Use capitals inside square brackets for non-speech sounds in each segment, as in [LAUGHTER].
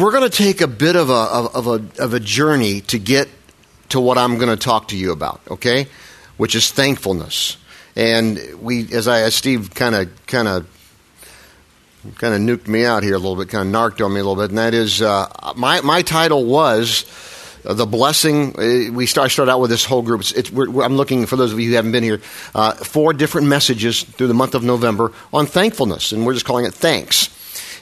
we're going to take a bit of a, of, a, of a journey to get to what I'm going to talk to you about, okay? Which is thankfulness. And we, as I, as Steve kind of, kind of, kind of nuked me out here a little bit, kind of narked on me a little bit, and that is, uh, my, my title was uh, the blessing. Uh, we start, start out with this whole group. It's, it's, we're, I'm looking for those of you who haven't been here. Uh, four different messages through the month of November on thankfulness, and we're just calling it thanks.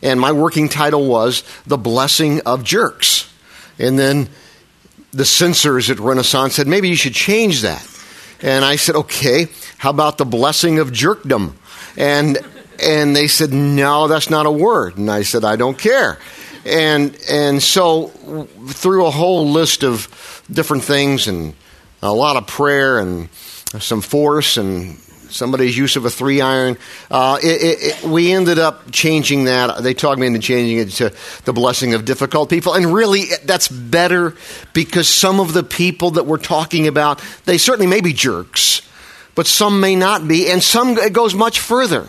And my working title was the blessing of jerks. And then the censors at Renaissance said maybe you should change that. And I said, okay, how about the blessing of jerkdom? And and they said, no, that's not a word. And I said, I don't care and and so through a whole list of different things and a lot of prayer and some force and somebody's use of a three iron, uh, it, it, it, we ended up changing that. They talked me into changing it to the blessing of difficult people, and really that's better because some of the people that we're talking about, they certainly may be jerks, but some may not be, and some it goes much further.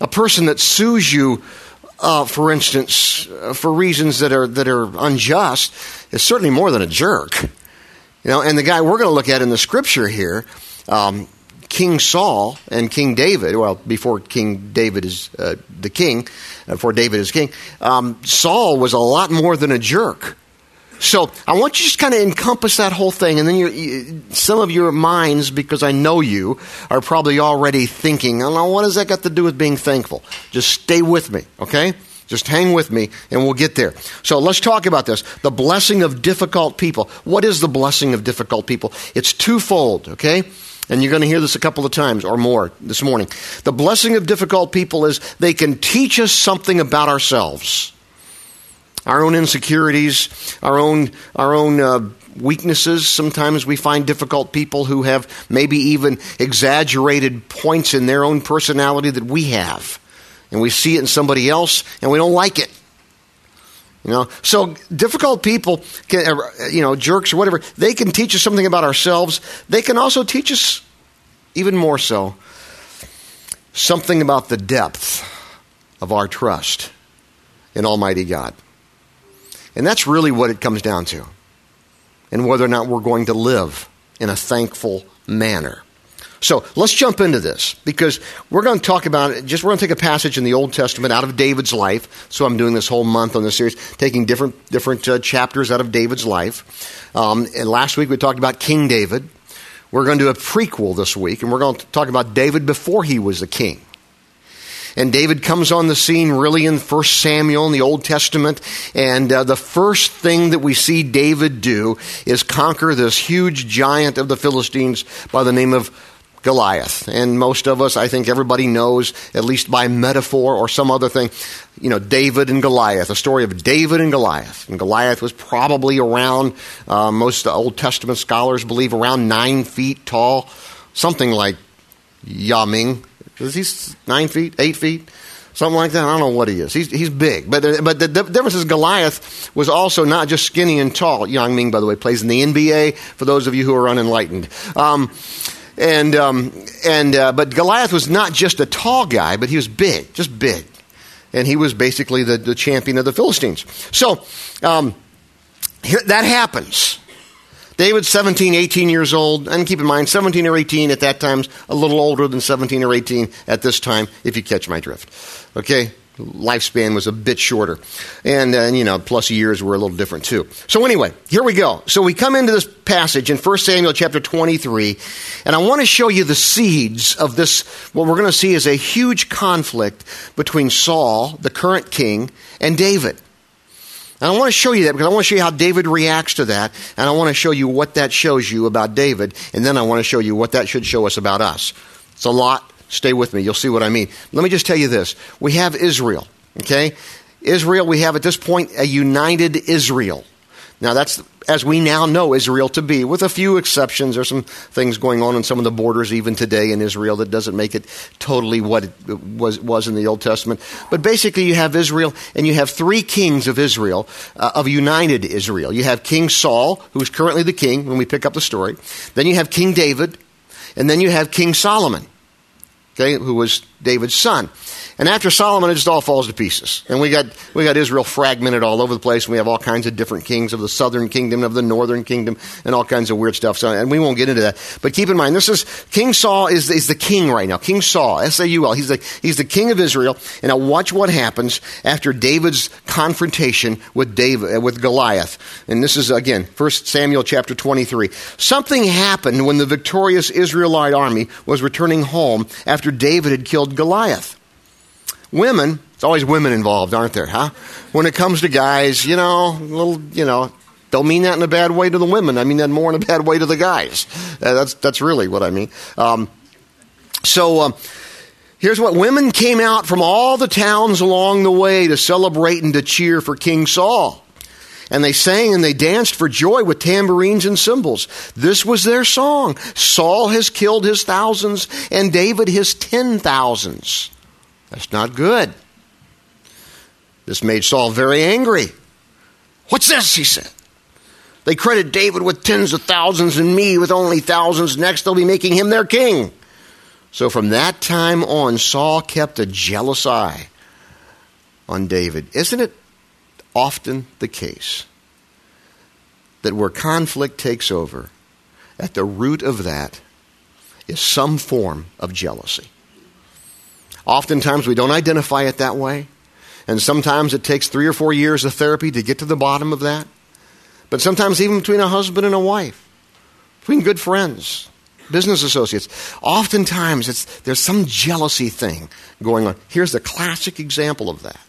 A person that sues you uh, for instance, uh, for reasons that are that are unjust, is certainly more than a jerk. You know, and the guy we're going to look at in the scripture here, um, King Saul and King David. Well, before King David is uh, the king, uh, before David is king, um, Saul was a lot more than a jerk. So I want you to just kind of encompass that whole thing, and then you, some of your minds, because I know you, are probably already thinking, "I don't know what does that got to do with being thankful." Just stay with me, okay? Just hang with me, and we'll get there. So let's talk about this: the blessing of difficult people. What is the blessing of difficult people? It's twofold, okay? And you're going to hear this a couple of times or more this morning. The blessing of difficult people is they can teach us something about ourselves our own insecurities, our own, our own uh, weaknesses. Sometimes we find difficult people who have maybe even exaggerated points in their own personality that we have. And we see it in somebody else and we don't like it. You know, so difficult people, can, uh, you know, jerks or whatever, they can teach us something about ourselves. They can also teach us, even more so, something about the depth of our trust in Almighty God. And that's really what it comes down to. And whether or not we're going to live in a thankful manner. So let's jump into this because we're going to talk about it. Just we're going to take a passage in the Old Testament out of David's life. So I'm doing this whole month on this series, taking different different uh, chapters out of David's life. Um, and last week we talked about King David. We're going to do a prequel this week, and we're going to talk about David before he was a king. And David comes on the scene really in 1 Samuel in the Old Testament. And uh, the first thing that we see David do is conquer this huge giant of the Philistines by the name of Goliath. And most of us, I think everybody knows, at least by metaphor or some other thing, you know, David and Goliath, a story of David and Goliath. And Goliath was probably around, uh, most Old Testament scholars believe, around nine feet tall, something like Yao Ming, is he nine feet, eight feet? Something like that. I don't know what he is. He's, he's big. But, the, but the difference is Goliath was also not just skinny and tall. Yao Ming, by the way, plays in the NBA for those of you who are unenlightened. Um, and um, and uh, but Goliath was not just a tall guy, but he was big, just big, and he was basically the, the champion of the Philistines. So um, here, that happens. David's 17, 18 years old, and keep in mind, 17 or 18 at that time's a little older than 17 or 18 at this time, if you catch my drift. Okay? Lifespan was a bit shorter. And, uh, you know, plus years were a little different too. So anyway, here we go. So we come into this passage in 1 Samuel chapter 23, and I want to show you the seeds of this, what we're going to see is a huge conflict between Saul, the current king, and David. And I want to show you that because I want to show you how David reacts to that. And I want to show you what that shows you about David. And then I want to show you what that should show us about us. It's a lot. Stay with me. You'll see what I mean. Let me just tell you this. We have Israel. Okay? Israel, we have at this point a united Israel. Now, that's as we now know Israel to be, with a few exceptions. There's some things going on in some of the borders even today in Israel that doesn't make it totally what it was, was in the Old Testament. But basically, you have Israel, and you have three kings of Israel, uh, of united Israel. You have King Saul, who's currently the king when we pick up the story. Then you have King David, and then you have King Solomon, okay, who was David's son. And after Solomon, it just all falls to pieces. And we got, we got Israel fragmented all over the place. And we have all kinds of different kings of the southern kingdom, of the northern kingdom, and all kinds of weird stuff. So, and we won't get into that. But keep in mind, this is, King Saul is, is the king right now. King Saul, S-A-U-L. He's the, he's the king of Israel. And now watch what happens after David's confrontation with David, uh, with Goliath. And this is, again, 1 Samuel chapter 23. Something happened when the victorious Israelite army was returning home after David had killed Goliath. Women, it's always women involved, aren't there, huh? When it comes to guys, you know, little, you know, don't mean that in a bad way to the women. I mean that more in a bad way to the guys. Uh, that's, that's really what I mean. Um, so, um, Here's what women came out from all the towns along the way to celebrate and to cheer for King Saul. And they sang and they danced for joy with tambourines and cymbals. This was their song. Saul has killed his thousands and David his ten thousands. That's not good. This made Saul very angry. What's this? He said. They credit David with tens of thousands and me with only thousands. Next, they'll be making him their king. So from that time on, Saul kept a jealous eye on David. Isn't it often the case that where conflict takes over, at the root of that is some form of jealousy? Oftentimes we don't identify it that way. And sometimes it takes three or four years of therapy to get to the bottom of that. But sometimes even between a husband and a wife, between good friends, business associates, oftentimes there's some jealousy thing going on. Here's a classic example of that.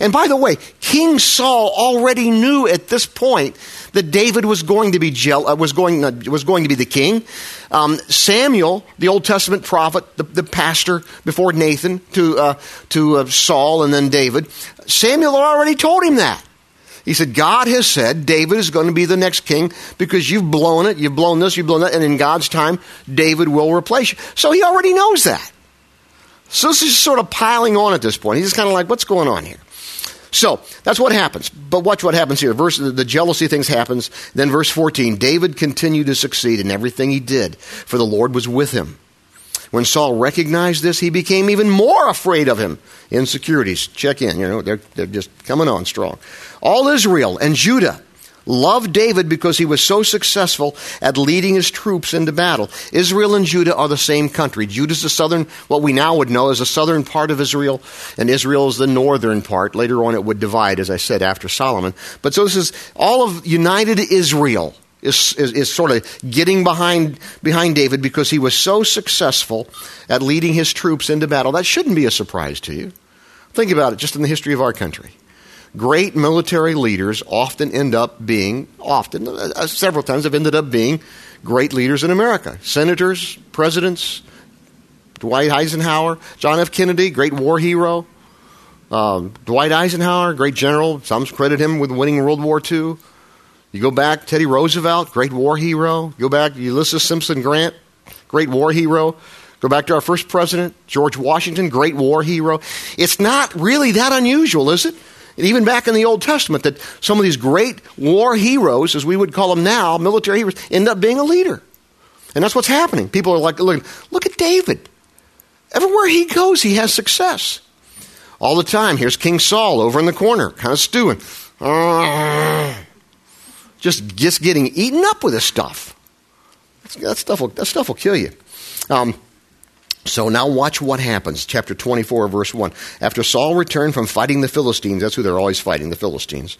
And by the way, King Saul already knew at this point that David was going to be uh, was going uh, was going to be the king. Um, Samuel, the Old Testament prophet, the, the pastor before Nathan to uh, to uh, Saul and then David, Samuel already told him that. He said, God has said David is going to be the next king because you've blown it, you've blown this, you've blown that, and in God's time, David will replace you. So he already knows that. So this is sort of piling on at this point. He's just kind of like, what's going on here? So that's what happens. But watch what happens here. Verse the jealousy things happens. Then verse 14, David continued to succeed in everything he did, for the Lord was with him. When Saul recognized this, he became even more afraid of him. Insecurities, check in, you know, they're, they're just coming on strong. All Israel and Judah loved David because he was so successful at leading his troops into battle. Israel and Judah are the same country. Judah is the southern, what we now would know as the southern part of Israel, and Israel is the northern part. Later on it would divide, as I said, after Solomon. But so this is all of united Israel. Is, is, is, sort of getting behind, behind David because he was so successful at leading his troops into battle. That shouldn't be a surprise to you. Think about it just in the history of our country great military leaders often end up being, often, uh, uh, several times have ended up being great leaders in America. Senators, presidents, Dwight Eisenhower, John F. Kennedy, great war hero. Um, Dwight Eisenhower, great general. Some credit him with winning World War II. You go back, Teddy Roosevelt, great war hero. Go back, Ulysses Simpson Grant, great war hero. Go back to our first president, George Washington, great war hero. It's not really that unusual, is it? And even back in the Old Testament, that some of these great war heroes, as we would call them now, military heroes, end up being a leader. And that's what's happening. People are like, look, look at David. Everywhere he goes, he has success. All the time. Here's King Saul over in the corner, kind of stewing. [SIGHS] just, just getting eaten up with this stuff. That stuff will, that stuff will kill you. Um, so now watch what happens. Chapter 24, verse 1. After Saul returned from fighting the Philistines, that's who they're always fighting, the Philistines,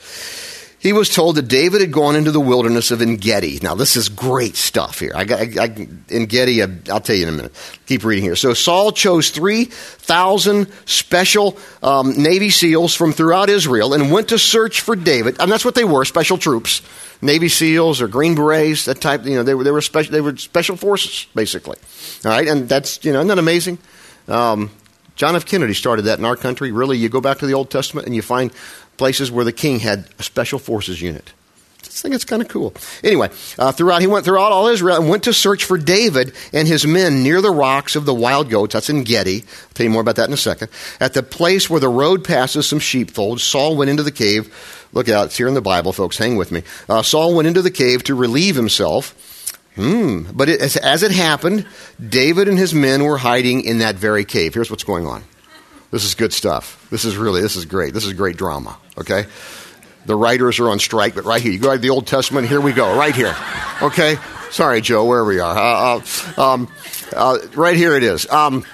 he was told that David had gone into the wilderness of Engedi. Now, this is great stuff here. I I, I, Engedi, I'll tell you in a minute. Keep reading here. So Saul chose 3,000 special um, Navy SEALs from throughout Israel and went to search for David. And that's what they were, special troops. Navy SEALs or Green Berets, that type, you know, they were, they were, special, they were special forces, basically. All right, and that's, you know, isn't that amazing? Um, John F. Kennedy started that in our country. Really, you go back to the Old Testament and you find places where the king had a special forces unit. I think it's kind of cool. Anyway, uh, throughout he went throughout all Israel and went to search for David and his men near the rocks of the wild goats. That's En Gedi. I'll tell you more about that in a second. At the place where the road passes some sheepfolds, Saul went into the cave. Look out, it's here in the Bible, folks. Hang with me. Uh, Saul went into the cave to relieve himself Hmm. But it, as, as it happened, David and his men were hiding in that very cave. Here's what's going on. This is good stuff. This is really, this is great. This is great drama, okay? The writers are on strike, but right here, you go to the Old Testament, here we go, right here, okay? Sorry, Joe, where we are. Uh, uh, um, uh, right here it is. Um,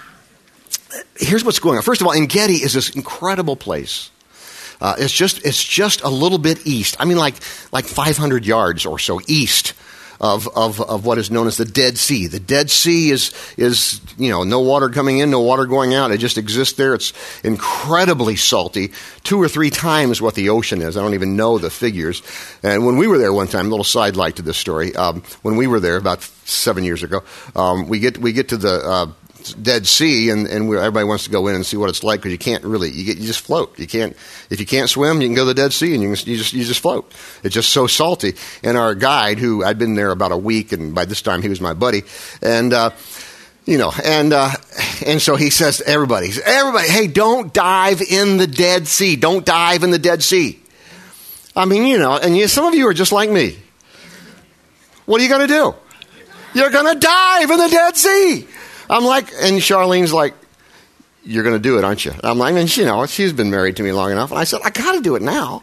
here's what's going on. First of all, En Gedi is this incredible place. Uh, it's just it's just a little bit east. I mean, like like 500 yards or so east of, of, of what is known as the Dead Sea. The Dead Sea is, is, you know, no water coming in, no water going out. It just exists there. It's incredibly salty, two or three times what the ocean is. I don't even know the figures. And when we were there one time, a little sidelight to this story, um, when we were there about seven years ago, um, we, get, we get to the uh, Dead Sea, and, and everybody wants to go in and see what it's like because you can't really you, get, you just float. You can't if you can't swim, you can go to the Dead Sea and you, can, you just you just float. It's just so salty. And our guide, who I'd been there about a week, and by this time he was my buddy, and. Uh, you know, and uh, and so he says to everybody, everybody, hey, don't dive in the Dead Sea. Don't dive in the Dead Sea. I mean, you know, and you, some of you are just like me. What are you going to do? You're going to dive in the Dead Sea. I'm like, and Charlene's like, you're going to do it, aren't you? I'm like, and you know, she's been married to me long enough. And I said, I got to do it now.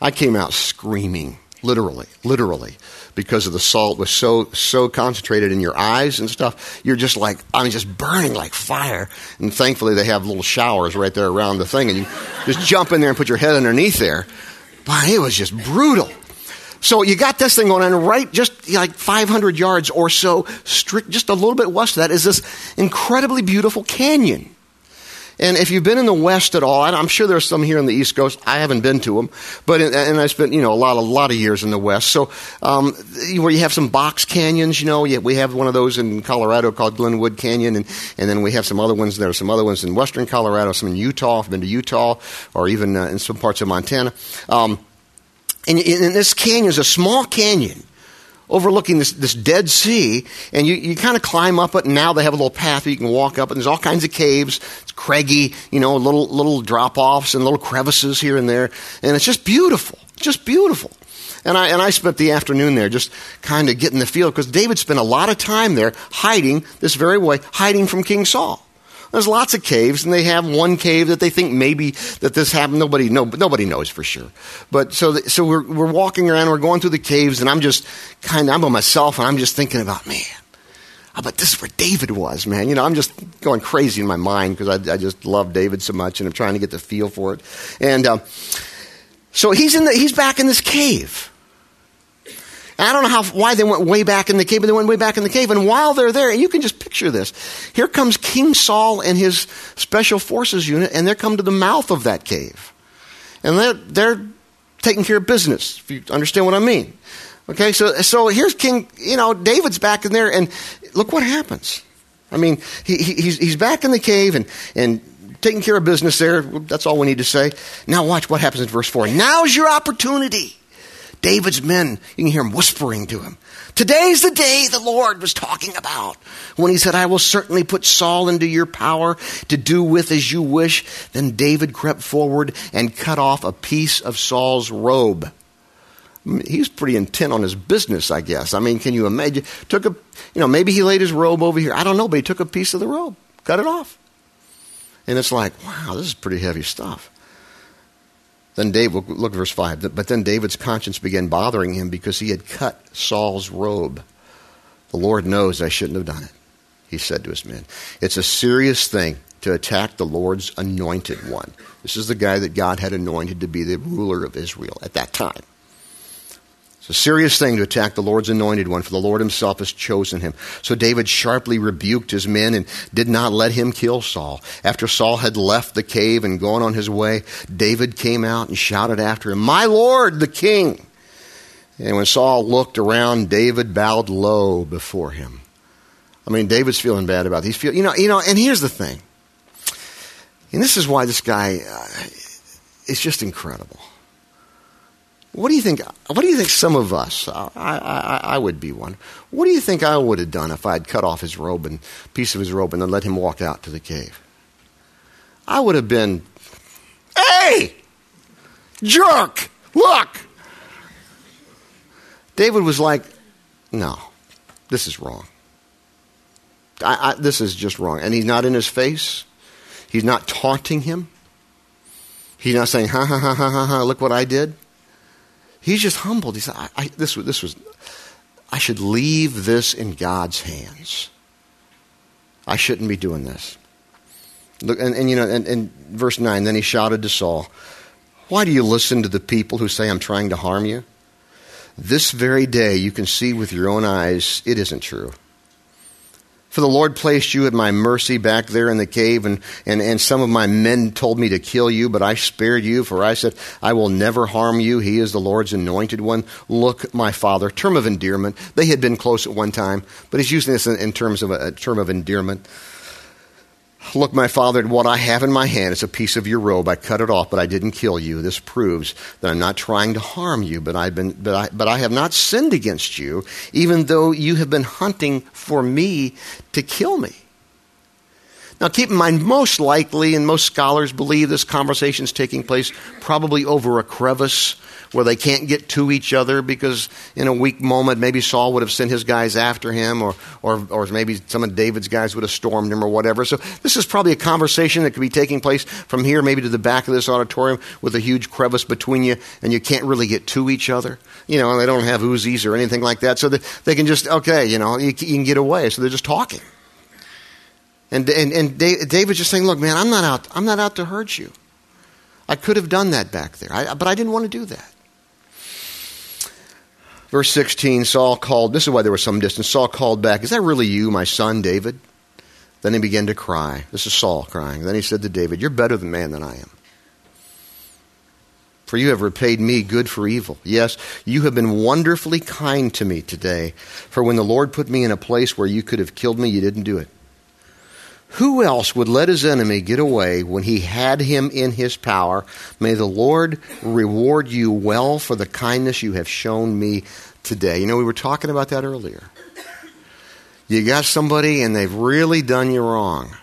I came out screaming, literally, literally, because of the salt was so so concentrated in your eyes and stuff. You're just like, I mean, just burning like fire. And thankfully, they have little showers right there around the thing, and you just jump in there and put your head underneath there. But it was just brutal. So you got this thing going on, right just like 500 yards or so, strict, just a little bit west of that, is this incredibly beautiful canyon. And if you've been in the West at all, I'm sure there's some here on the East Coast. I haven't been to them, but in, and I spent you know a lot a lot of years in the West. So um, where you have some box canyons, you know, we have one of those in Colorado called Glenwood Canyon, and, and then we have some other ones. There are some other ones in Western Colorado, some in Utah. I've been to Utah, or even uh, in some parts of Montana. Um, and in this canyon is a small canyon overlooking this, this Dead Sea, and you, you kind of climb up it, and now they have a little path where you can walk up, and there's all kinds of caves. It's craggy, you know, little, little drop offs and little crevices here and there, and it's just beautiful, just beautiful. And I, and I spent the afternoon there just kind of getting the feel, because David spent a lot of time there hiding this very way, hiding from King Saul. There's lots of caves, and they have one cave that they think maybe that this happened. Nobody, no, nobody knows for sure. But so, so we're, we're walking around, we're going through the caves, and I'm just kind of, I'm by myself, and I'm just thinking about, man, I this is where David was, man. You know, I'm just going crazy in my mind because I, I, just love David so much, and I'm trying to get the feel for it. And uh, so he's in the, he's back in this cave. I don't know how, why they went way back in the cave, but they went way back in the cave. And while they're there, and you can just picture this, here comes King Saul and his special forces unit, and they come to the mouth of that cave. And they're, they're taking care of business, if you understand what I mean. Okay, so, so here's King, you know, David's back in there, and look what happens. I mean, he, he's, he's back in the cave and, and taking care of business there. That's all we need to say. Now, watch what happens in verse 4. Now's your opportunity. David's men, you can hear him whispering to him. Today's the day the Lord was talking about when he said, I will certainly put Saul into your power to do with as you wish. Then David crept forward and cut off a piece of Saul's robe. Mm, he's pretty intent on his business, I guess. I mean, can you imagine? Took a, you know, maybe he laid his robe over here. I don't know, but he took a piece of the robe, cut it off. And it's like, wow, this is pretty heavy stuff. Then David, look at verse 5. But then David's conscience began bothering him because he had cut Saul's robe. The Lord knows I shouldn't have done it, he said to his men. It's a serious thing to attack the Lord's anointed one. This is the guy that God had anointed to be the ruler of Israel at that time a serious thing to attack the Lord's anointed one, for the Lord himself has chosen him. So David sharply rebuked his men and did not let him kill Saul. After Saul had left the cave and gone on his way, David came out and shouted after him, My Lord, the king! And when Saul looked around, David bowed low before him. I mean, David's feeling bad about feel, you know, you know, and here's the thing. And this is why this guy uh, is just incredible. What do you think? What do you think? Some of us, I, I, I would be one. What do you think I would have done if I had cut off his robe and piece of his robe and then let him walk out to the cave? I would have been, hey, jerk, look. David was like, no, this is wrong. I, I, this is just wrong. And he's not in his face. He's not taunting him. He's not saying, ha, ha, ha, ha, ha, ha, look what I did. He's just humbled. He said, I, I, this, this was, I should leave this in God's hands. I shouldn't be doing this. Look, and, and you know, and verse 9, then he shouted to Saul, Why do you listen to the people who say I'm trying to harm you? This very day you can see with your own eyes it isn't true. For the Lord placed you at my mercy back there in the cave, and, and, and some of my men told me to kill you, but I spared you, for I said, I will never harm you. He is the Lord's anointed one. Look, my father. Term of endearment. They had been close at one time, but he's using this in, in terms of a, a term of endearment. Look, my father, what I have in my hand is a piece of your robe. I cut it off, but I didn't kill you. This proves that I'm not trying to harm you, but, I've been, but, I, but I have not sinned against you, even though you have been hunting for me to kill me. Now, keep in mind, most likely, and most scholars believe this conversation is taking place probably over a crevice where they can't get to each other because in a weak moment, maybe Saul would have sent his guys after him, or, or, or maybe some of David's guys would have stormed him, or whatever. So this is probably a conversation that could be taking place from here, maybe to the back of this auditorium with a huge crevice between you, and you can't really get to each other. You know, and they don't have Uzis or anything like that, so they, they can just, okay, you know, you, you can get away. So they're just talking. And, and, and David's just saying, look, man, I'm not out, I'm not out to hurt you. I could have done that back there, I, but I didn't want to do that. Verse 16 Saul called, this is why there was some distance. Saul called back, Is that really you, my son David? Then he began to cry. This is Saul crying. Then he said to David, You're better than man than I am. For you have repaid me good for evil. Yes, you have been wonderfully kind to me today. For when the Lord put me in a place where you could have killed me, you didn't do it. Who else would let his enemy get away when he had him in his power? May the Lord reward you well for the kindness you have shown me today. You know, we were talking about that earlier. You got somebody and they've really done you wrong.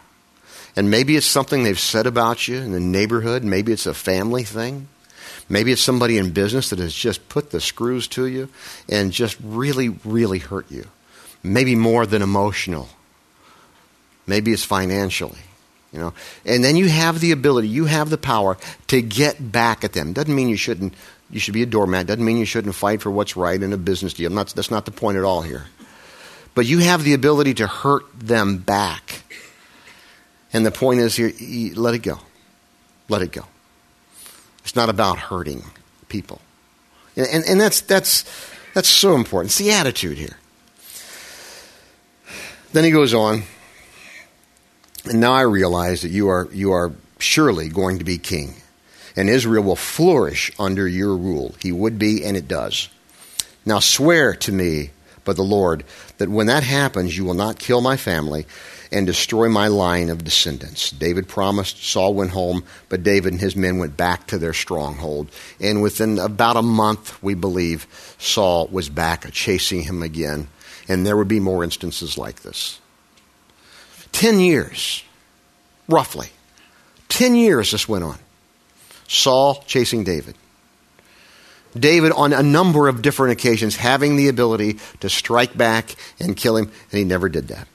And maybe it's something they've said about you in the neighborhood. Maybe it's a family thing. Maybe it's somebody in business that has just put the screws to you and just really, really hurt you. Maybe more than emotional Maybe it's financially. You know, and then you have the ability, you have the power to get back at them. Doesn't mean you shouldn't. You should be a doormat. Doesn't mean you shouldn't fight for what's right in a business deal. Not, that's not the point at all here. But you have the ability to hurt them back. And the point is here, let it go. Let it go. It's not about hurting people. And, and, and that's, that's, that's so important. It's the attitude here. Then he goes on. And now I realize that you are, you are surely going to be king, and Israel will flourish under your rule. He would be, and it does. Now swear to me, by the Lord, that when that happens, you will not kill my family and destroy my line of descendants. David promised. Saul went home, but David and his men went back to their stronghold. And within about a month, we believe, Saul was back chasing him again. And there would be more instances like this. Ten years, roughly. Ten years this went on. Saul chasing David. David, on a number of different occasions, having the ability to strike back and kill him, and he never did that.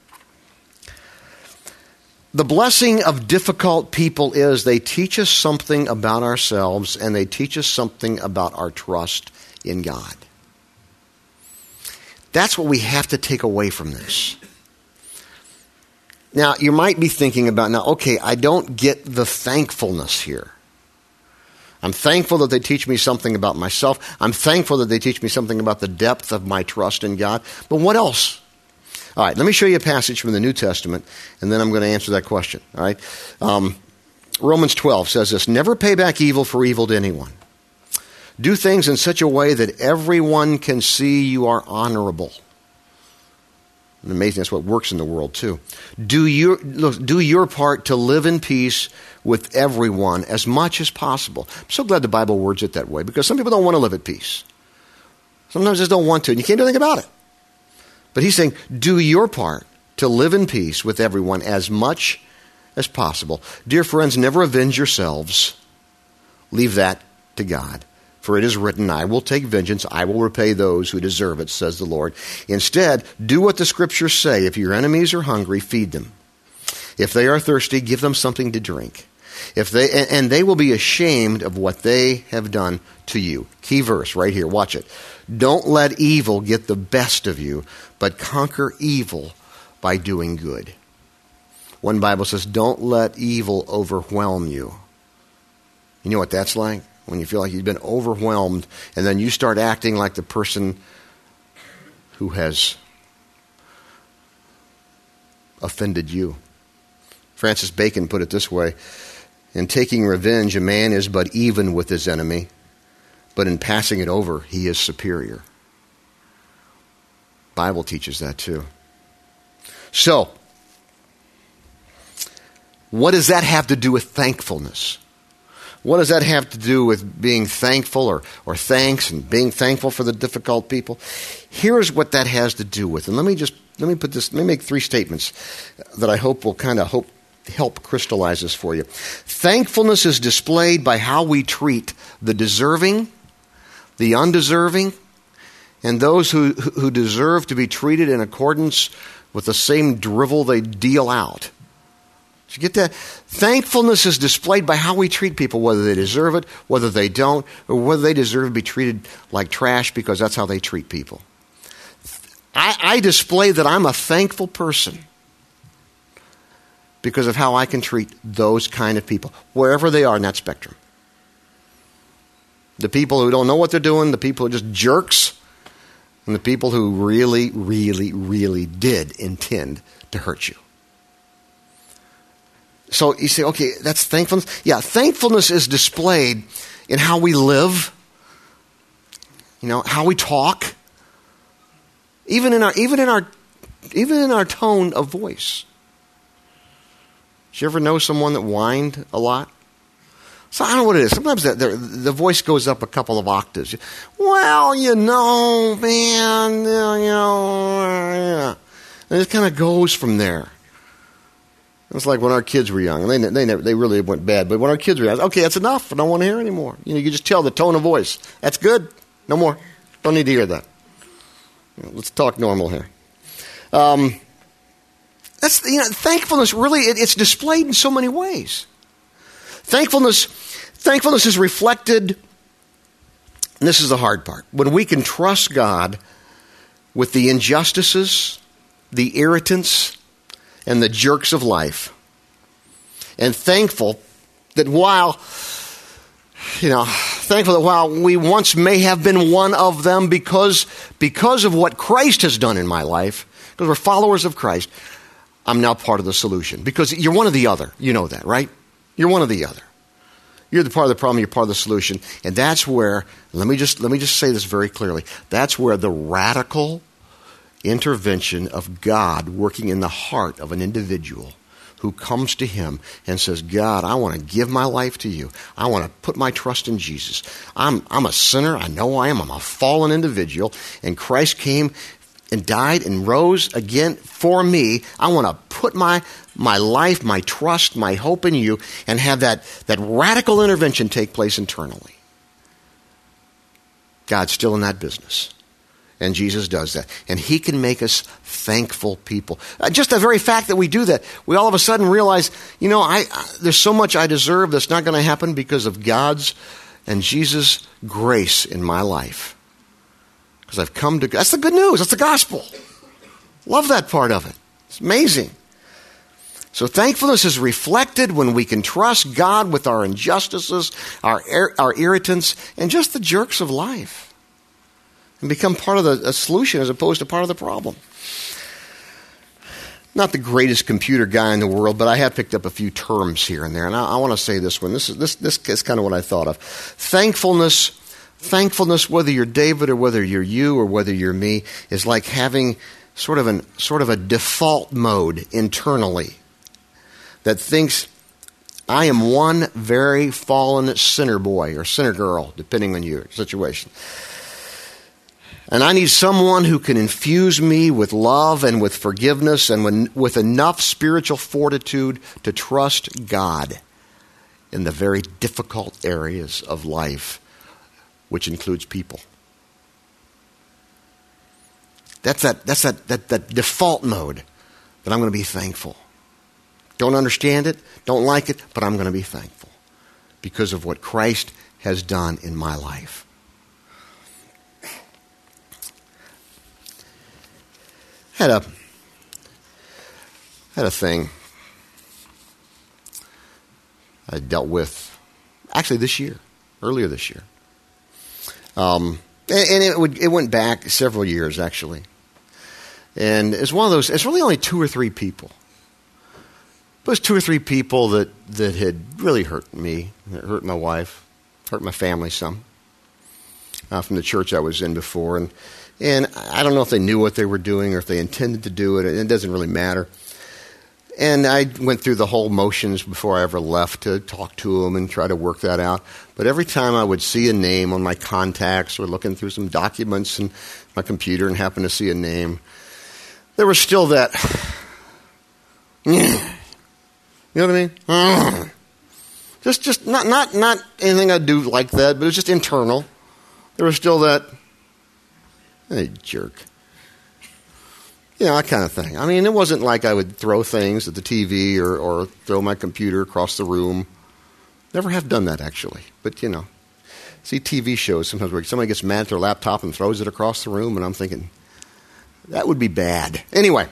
The blessing of difficult people is they teach us something about ourselves and they teach us something about our trust in God. That's what we have to take away from this. Now, you might be thinking about now, okay, I don't get the thankfulness here. I'm thankful that they teach me something about myself. I'm thankful that they teach me something about the depth of my trust in God. But what else? All right, let me show you a passage from the New Testament, and then I'm going to answer that question. All right? Um, Romans 12 says this Never pay back evil for evil to anyone. Do things in such a way that everyone can see you are honorable. Amazing, that's what works in the world too. Do your, look, do your part to live in peace with everyone as much as possible. I'm so glad the Bible words it that way because some people don't want to live at peace. Sometimes they just don't want to, and you can't do anything about it. But he's saying, do your part to live in peace with everyone as much as possible. Dear friends, never avenge yourselves. Leave that to God. For it is written, I will take vengeance, I will repay those who deserve it, says the Lord. Instead, do what the scriptures say. If your enemies are hungry, feed them. If they are thirsty, give them something to drink. If they and they will be ashamed of what they have done to you. Key verse right here. Watch it. Don't let evil get the best of you, but conquer evil by doing good. One Bible says, "Don't let evil overwhelm you." You know what that's like? When you feel like you've been overwhelmed, and then you start acting like the person who has offended you. Francis Bacon put it this way In taking revenge, a man is but even with his enemy, but in passing it over, he is superior. Bible teaches that too. So, what does that have to do with thankfulness? What does that have to do with being thankful or, or thanks and being thankful for the difficult people? Here's what that has to do with. And let me just let me put this let me make three statements that I hope will kind of hope help crystallize this for you. Thankfulness is displayed by how we treat the deserving, the undeserving, and those who, who deserve to be treated in accordance with the same drivel they deal out. You get that? Thankfulness is displayed by how we treat people, whether they deserve it, whether they don't, or whether they deserve to be treated like trash because that's how they treat people. I, I display that I'm a thankful person because of how I can treat those kind of people, wherever they are in that spectrum. The people who don't know what they're doing, the people who are just jerks, and the people who really, really, really did intend to hurt you. So you say, okay, that's thankfulness. Yeah, thankfulness is displayed in how we live, you know, how we talk, even in our even in our even in our tone of voice. Did you ever know someone that whined a lot? So I don't know what it is. Sometimes the, the, the voice goes up a couple of octaves. Well, you know, man, you know, and it kind of goes from there. It's like when our kids were young, and they they never, they really went bad. But when our kids were young, okay, that's enough. I don't want to hear anymore. You know, you just tell the tone of voice. That's good. No more. Don't need to hear that. You know, let's talk normal here. Um, that's you know, thankfulness. Really, it, it's displayed in so many ways. Thankfulness, thankfulness is reflected. And this is the hard part. When we can trust God with the injustices, the irritants, and the jerks of life. And thankful that while, you know, thankful that while we once may have been one of them because, because of what Christ has done in my life, because we're followers of Christ, I'm now part of the solution. Because you're one of the other. You know that, right? You're one of the other. You're the part of the problem, you're part of the solution. And that's where, let me just, let me just say this very clearly. That's where the radical intervention of God working in the heart of an individual who comes to him and says, God, I want to give my life to you. I want to put my trust in Jesus. I'm, I'm a sinner. I know I am. I'm a fallen individual. And Christ came and died and rose again for me. I want to put my, my life, my trust, my hope in you and have that, that radical intervention take place internally. God's still in that business. And Jesus does that. And He can make us thankful people. Uh, just the very fact that we do that, we all of a sudden realize, you know, I, I there's so much I deserve that's not going to happen because of God's and Jesus' grace in my life. Because I've come to, that's the good news. That's the gospel. Love that part of it. It's amazing. So thankfulness is reflected when we can trust God with our injustices, our, our irritants, and just the jerks of life and become part of the solution as opposed to part of the problem. Not the greatest computer guy in the world, but I have picked up a few terms here and there, and I, I want to say this one. This is this this is kind of what I thought of. Thankfulness, thankfulness, whether you're David or whether you're you or whether you're me, is like having sort of an sort of a default mode internally that thinks I am one very fallen sinner boy or sinner girl, depending on your situation. And I need someone who can infuse me with love and with forgiveness and with enough spiritual fortitude to trust God in the very difficult areas of life which includes people. That's that, that's that, that, that default mode that I'm going to be thankful. Don't understand it, don't like it, but I'm going to be thankful because of what Christ has done in my life. Had a had a thing I dealt with actually this year, earlier this year. Um, and, and it, would, it went back several years actually. And it's one of those, it's really only two or three people. But it was two or three people that, that had really hurt me, hurt my wife, hurt my family some uh, from the church I was in before. And, and I don't know if they knew what they were doing or if they intended to do it. It doesn't really matter. And I went through the whole motions before I ever left to talk to them and try to work that out. But every time I would see a name on my contacts or looking through some documents in my computer and happen to see a name, there was still that. [SIGHS] You know what I mean? [SIGHS] Just, just not, not, not anything I do like that, but it was just internal. There was still that. Hey, jerk. You know, that kind of thing. I mean, it wasn't like I would throw things at the TV or, or throw my computer across the room. Never have done that, actually. But, you know, see TV shows sometimes where somebody gets mad at their laptop and throws it across the room, and I'm thinking, that would be bad. Anyway,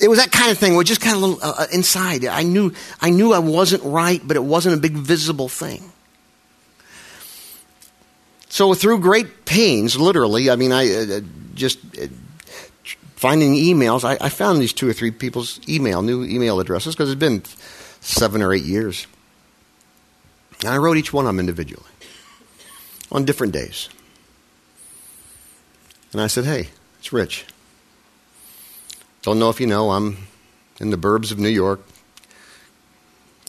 it was that kind of thing where just kind of little, uh, uh, inside. I knew, I knew I wasn't right, but it wasn't a big visible thing. So through great pains, literally, I mean, I uh, uh just uh, finding emails, I, I, found these two or three people's email, new email addresses, because it's been seven or eight years. And I wrote each one of them individually on different days. And I said, hey, it's Rich. Don't know if you know, I'm in the burbs of New York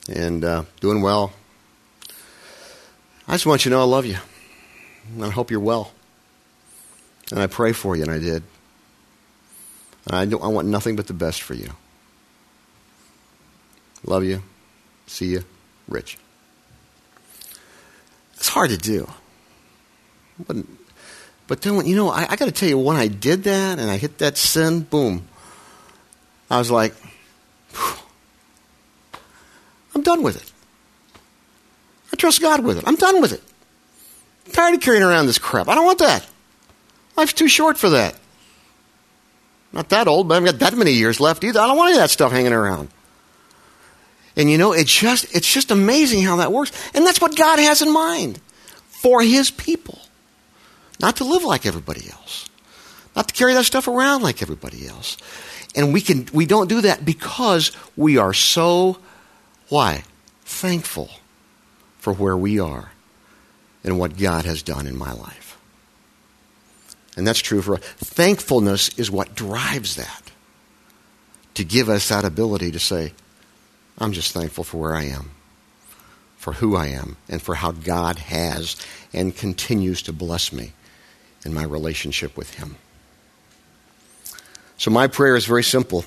and uh, doing well. I just want you to know I love you. And I hope you're well. And I pray for you, and I did. And I, I want nothing but the best for you. Love you. See you. Rich. It's hard to do. But but then, you know, I, I got to tell you, when I did that and I hit that sin, boom, I was like, I'm done with it. I trust God with it. I'm done with it. I'm tired of carrying around this crap. I don't want that. Life's too short for that. Not that old, but I haven't got that many years left either. I don't want any of that stuff hanging around. And you know, it's just it's just amazing how that works. And that's what God has in mind for his people. Not to live like everybody else. Not to carry that stuff around like everybody else. And we can we don't do that because we are so why? Thankful for where we are and what God has done in my life. And that's true for us. Thankfulness is what drives that. To give us that ability to say, I'm just thankful for where I am, for who I am, and for how God has and continues to bless me in my relationship with Him. So, my prayer is very simple.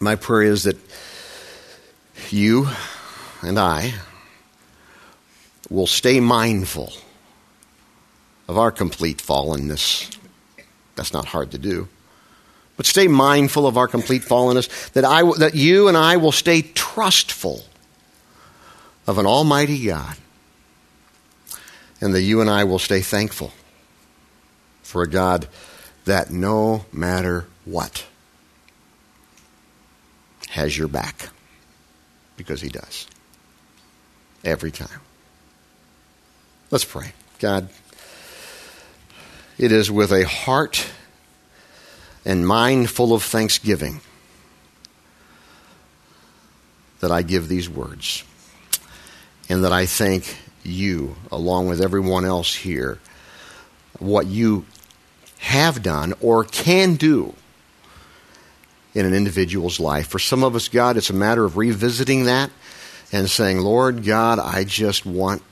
My prayer is that you and I will stay mindful of our complete fallenness. That's not hard to do. But stay mindful of our complete fallenness, that, I, that you and I will stay trustful of an almighty God, and that you and I will stay thankful for a God that no matter what has your back. Because he does. Every time. Let's pray. God, it is with a heart and mind full of thanksgiving that I give these words. And that I thank you, along with everyone else here, what you have done or can do in an individual's life. For some of us, God, it's a matter of revisiting that and saying, Lord God, I just want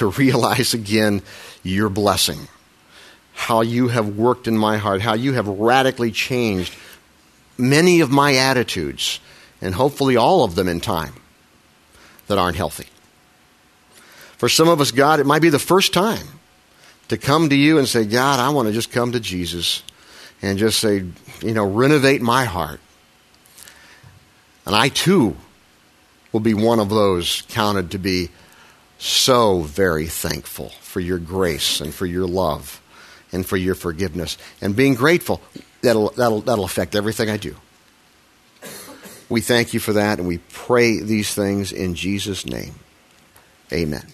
to realize again your blessing, how you have worked in my heart, how you have radically changed many of my attitudes, and hopefully all of them in time that aren't healthy. For some of us, God, it might be the first time to come to you and say, God, I want to just come to Jesus and just say, you know, renovate my heart. And I too will be one of those counted to be so very thankful for your grace and for your love and for your forgiveness. And being grateful, that'll, that'll, that'll affect everything I do. We thank you for that, and we pray these things in Jesus' name. Amen.